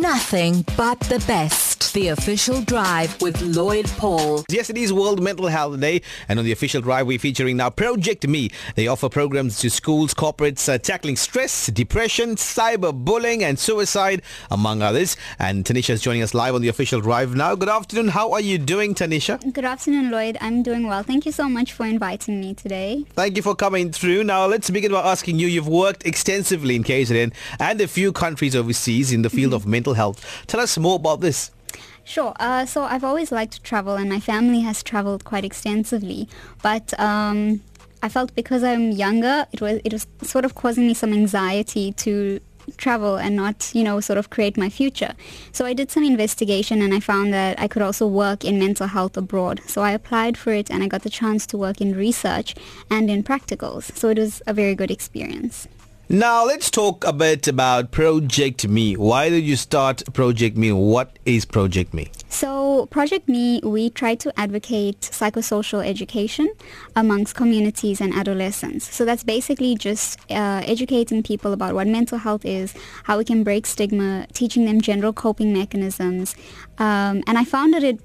nothing but the best. The official drive with Lloyd Paul. Yes, it is World Mental Health Day, and on the official drive, we're featuring now Project Me. They offer programs to schools, corporates, uh, tackling stress, depression, cyberbullying, and suicide, among others. And Thanisha is joining us live on the official drive now. Good afternoon. How are you doing, Thanisha? Good afternoon, Lloyd. I'm doing well. Thank you so much for inviting me today. Thank you for coming through. Now, let's begin by asking you. You've worked extensively in KZN and a few countries overseas in the field of mental health. Tell us more about this. Sure. Uh, so I've always liked to travel, and my family has traveled quite extensively. But um, I felt because I'm younger, it was it was sort of causing me some anxiety to travel and not, you know, sort of create my future. So I did some investigation and I found that I could also work in mental health abroad. So I applied for it and I got the chance to work in research and in practicals. So it was a very good experience. Now let's talk a bit about Project Me. Why did you start Project Me? What is Project Me? So Project Me, we try to advocate psychosocial education amongst communities and adolescents. So that's basically just uh, educating people about what mental health is, how we can break stigma, teaching them general coping mechanisms. Um, and I founded it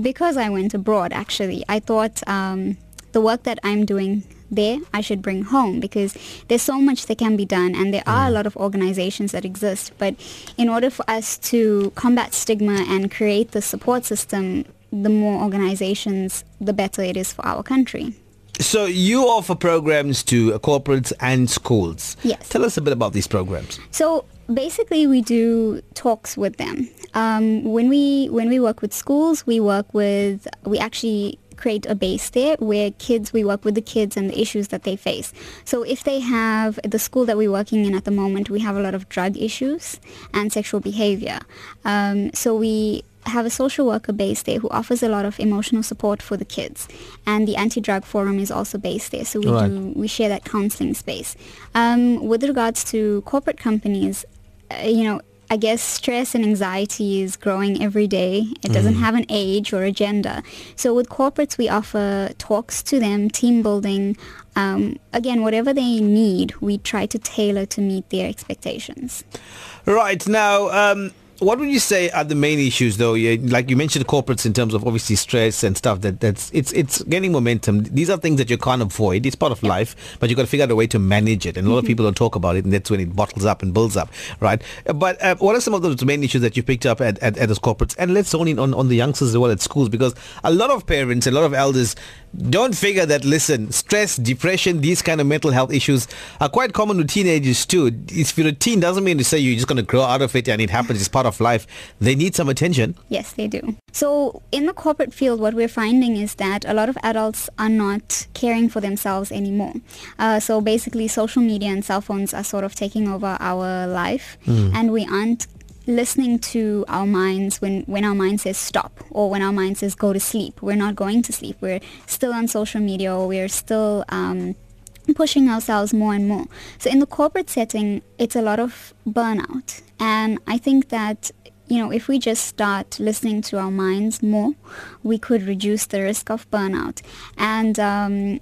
because I went abroad, actually. I thought um, the work that I'm doing there I should bring home because there's so much that can be done and there are a mm. lot of organizations that exist. But in order for us to combat stigma and create the support system, the more organizations, the better it is for our country. So you offer programs to corporates and schools. Yes. Tell us a bit about these programs. So basically we do talks with them. Um, when we when we work with schools, we work with we actually create a base there where kids, we work with the kids and the issues that they face. So if they have, the school that we're working in at the moment, we have a lot of drug issues and sexual behavior. Um, so we have a social worker based there who offers a lot of emotional support for the kids and the anti-drug forum is also based there so we right. do we share that counseling space um, with regards to corporate companies uh, you know I guess stress and anxiety is growing every day. It doesn't mm. have an age or a gender. So with corporates, we offer talks to them, team building. Um, again, whatever they need, we try to tailor to meet their expectations. Right. Now, um, what would you say are the main issues though? You, like you mentioned corporates in terms of obviously stress and stuff that that's it's it's gaining momentum. These are things that you can't avoid. It's part of yeah. life but you've got to figure out a way to manage it. And a lot mm-hmm. of people don't talk about it and that's when it bottles up and builds up right? But uh, what are some of those main issues that you picked up at, at, at those corporates and let's zone in on, on the youngsters as well at schools because a lot of parents a lot of elders don't figure that listen stress depression these kind of mental health issues are quite common with teenagers too. If you're a teen doesn't mean to say you're just going to grow out of it and it happens it's part of life. They need some attention. Yes they do. So in the corporate field what we're finding is that a lot of adults are not caring for themselves anymore. Uh, so basically social media and cell phones are sort of taking over our life mm. and we aren't listening to our minds when, when our mind says stop or when our mind says go to sleep. We're not going to sleep. We're still on social media or we're still um, pushing ourselves more and more. So in the corporate setting, it's a lot of burnout. And I think that you know, if we just start listening to our minds more, we could reduce the risk of burnout. And um,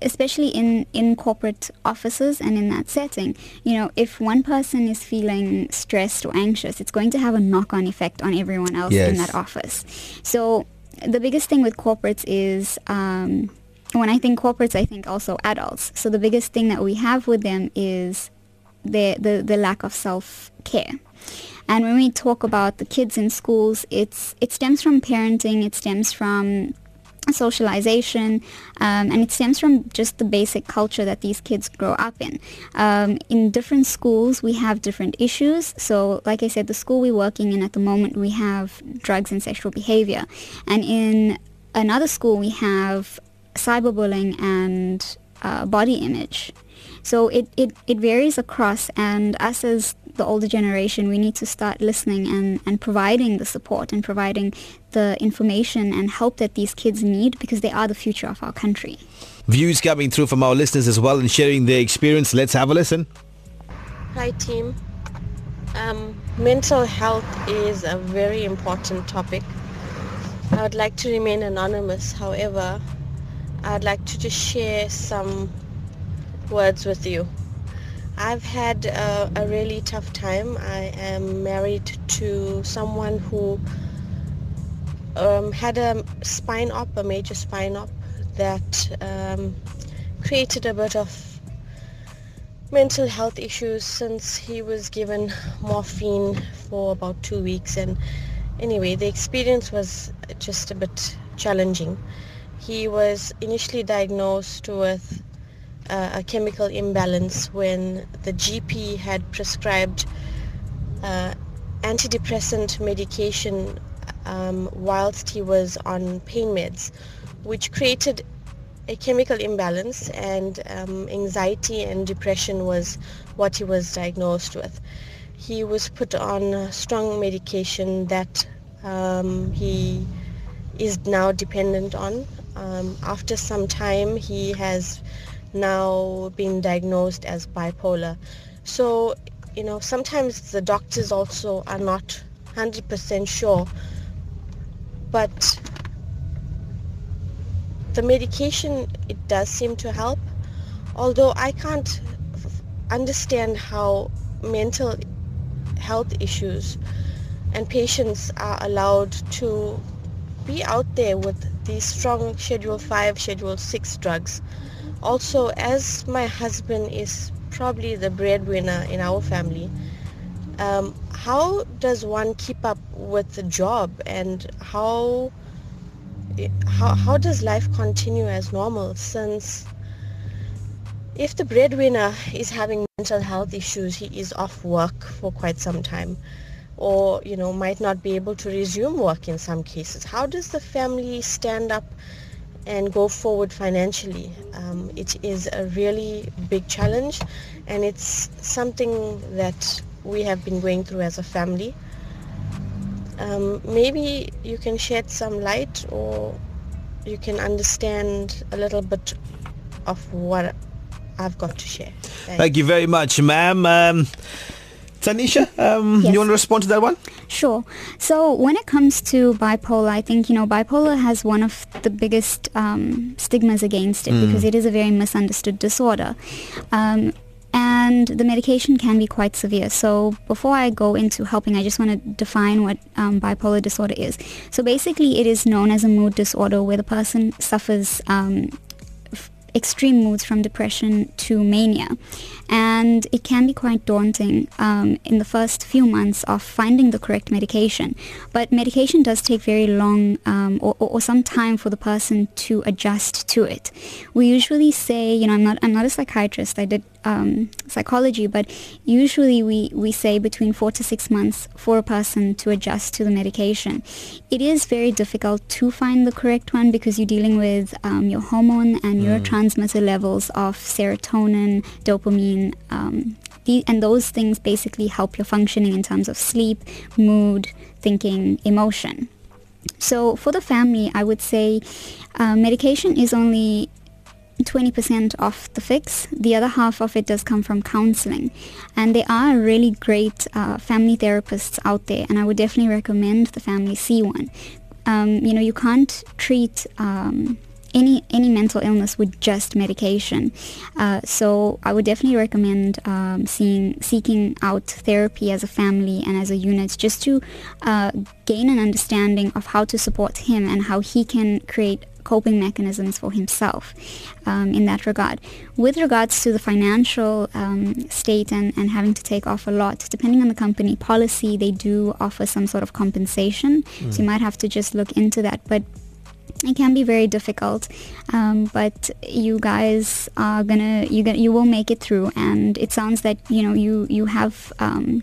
especially in, in corporate offices and in that setting, you know, if one person is feeling stressed or anxious, it's going to have a knock-on effect on everyone else yes. in that office. So the biggest thing with corporates is um, when I think corporates, I think also adults. So the biggest thing that we have with them is the, the, the lack of self-care. And when we talk about the kids in schools, it's it stems from parenting, it stems from socialization um, and it stems from just the basic culture that these kids grow up in. Um, in different schools we have different issues so like I said the school we're working in at the moment we have drugs and sexual behavior and in another school we have cyberbullying and uh, body image. So it, it, it varies across and us as the older generation, we need to start listening and, and providing the support and providing the information and help that these kids need because they are the future of our country. Views coming through from our listeners as well and sharing their experience. Let's have a listen. Hi team. Um, mental health is a very important topic. I would like to remain anonymous. However, I'd like to just share some words with you. I've had a really tough time. I am married to someone who um, had a spine op, a major spine op that um, created a bit of mental health issues since he was given morphine for about two weeks and anyway the experience was just a bit challenging he was initially diagnosed with uh, a chemical imbalance when the GP had prescribed uh, antidepressant medication um, whilst he was on pain meds which created a chemical imbalance and um, anxiety and depression was what he was diagnosed with. He was put on strong medication that um, he is now dependent on. Um, after some time, he has now been diagnosed as bipolar. So, you know, sometimes the doctors also are not 100% sure, but the medication it does seem to help although I can't understand how mental health issues and patients are allowed to be out there with these strong schedule 5 schedule 6 drugs also as my husband is probably the breadwinner in our family um, how does one keep up with the job and how how, how does life continue as normal since if the breadwinner is having mental health issues, he is off work for quite some time or, you know, might not be able to resume work in some cases. How does the family stand up and go forward financially? Um, it is a really big challenge and it's something that we have been going through as a family um, maybe you can shed some light or you can understand a little bit of what I've got to share. Thanks. Thank you very much, ma'am. Um, Thanisha, um, yes. you want to respond to that one? Sure. So when it comes to bipolar, I think, you know, bipolar has one of the biggest um, stigmas against it mm. because it is a very misunderstood disorder. Um, and the medication can be quite severe. So before I go into helping, I just want to define what um, bipolar disorder is. So basically, it is known as a mood disorder where the person suffers um, extreme moods from depression to mania. And it can be quite daunting um, in the first few months of finding the correct medication. But medication does take very long um, or, or, some time for the person to adjust to it. We usually say, you know, I'm not, I'm not a psychiatrist. I did um, psychology, but usually we, we say between four to six months for a person to adjust to the medication. It is very difficult to find the correct one because you're dealing with um, your hormone and mm. Neurotransmitter levels of serotonin, dopamine, um, the, and those things basically help your functioning in terms of sleep, mood, thinking, emotion. So for the family, I would say uh, medication is only 20% off the fix. The other half of it does come from counseling. And there are really great uh, family therapists out there, and I would definitely recommend the family see one. Um, you know, you can't treat um, any any mental illness with just medication. Uh, so I would definitely recommend um, seeing seeking out therapy as a family and as a unit, just to uh, gain an understanding of how to support him and how he can create coping mechanisms for himself um, in that regard. With regards to the financial um, state and, and having to take off a lot, depending on the company policy, they do offer some sort of compensation. Mm. So you might have to just look into that. But it can be very difficult um, but you guys are gonna you gonna you will make it through and it sounds that you know you you have um,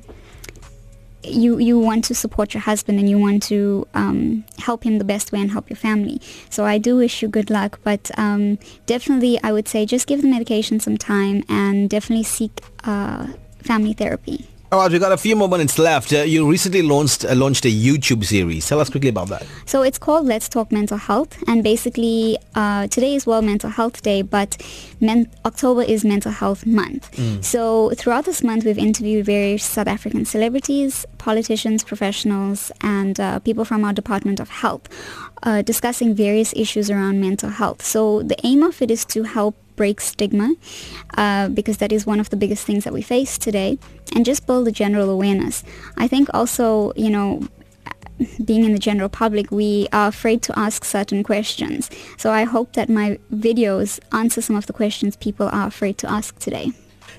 you you want to support your husband and you want to um, help him the best way and help your family. So I do wish you good luck, but um, definitely I would say just give the medication some time and definitely seek uh, family therapy. All right, we've got a few more minutes left. Uh, you recently launched uh, launched a YouTube series. Tell us quickly about that. So it's called Let's Talk Mental Health, and basically uh, today is World Mental Health Day, but men- October is Mental Health Month. Mm. So throughout this month, we've interviewed various South African celebrities, politicians, professionals, and uh, people from our Department of Health, uh, discussing various issues around mental health. So the aim of it is to help break stigma uh, because that is one of the biggest things that we face today and just build a general awareness. I think also, you know, being in the general public, we are afraid to ask certain questions. So I hope that my videos answer some of the questions people are afraid to ask today.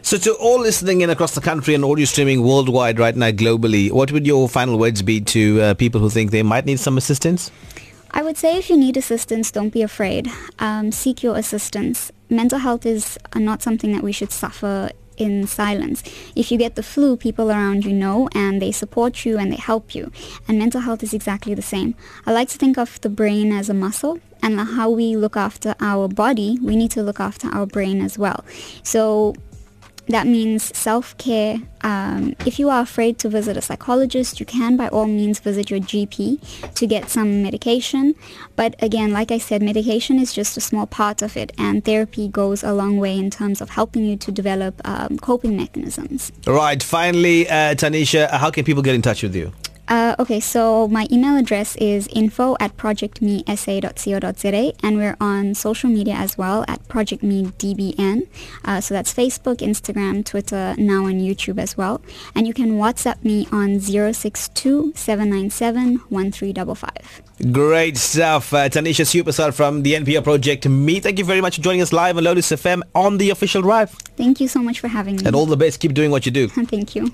So to all listening in across the country and audio streaming worldwide right now globally, what would your final words be to uh, people who think they might need some assistance? I would say if you need assistance, don't be afraid. Um, seek your assistance. Mental health is uh, not something that we should suffer in silence. If you get the flu, people around you know and they support you and they help you. And mental health is exactly the same. I like to think of the brain as a muscle and how we look after our body, we need to look after our brain as well. So that means self-care. Um, if you are afraid to visit a psychologist, you can by all means visit your GP to get some medication. But again, like I said, medication is just a small part of it, and therapy goes a long way in terms of helping you to develop um, coping mechanisms. Right. Finally, uh, Thanisha, how can people get in touch with you? Uh, okay, so my email address is info at projectmesa.co.za and we're on social media as well at projectmedbn. Uh, so that's Facebook, Instagram, Twitter, now on YouTube as well. And you can WhatsApp me on 062 797 1355. Great stuff. Uh, Thanisha Sewpersad from the NPO Project Me. Thank you very much for joining us live on Lotus FM on the official drive. Thank you so much for having me. And all the best. Keep doing what you do. Thank you.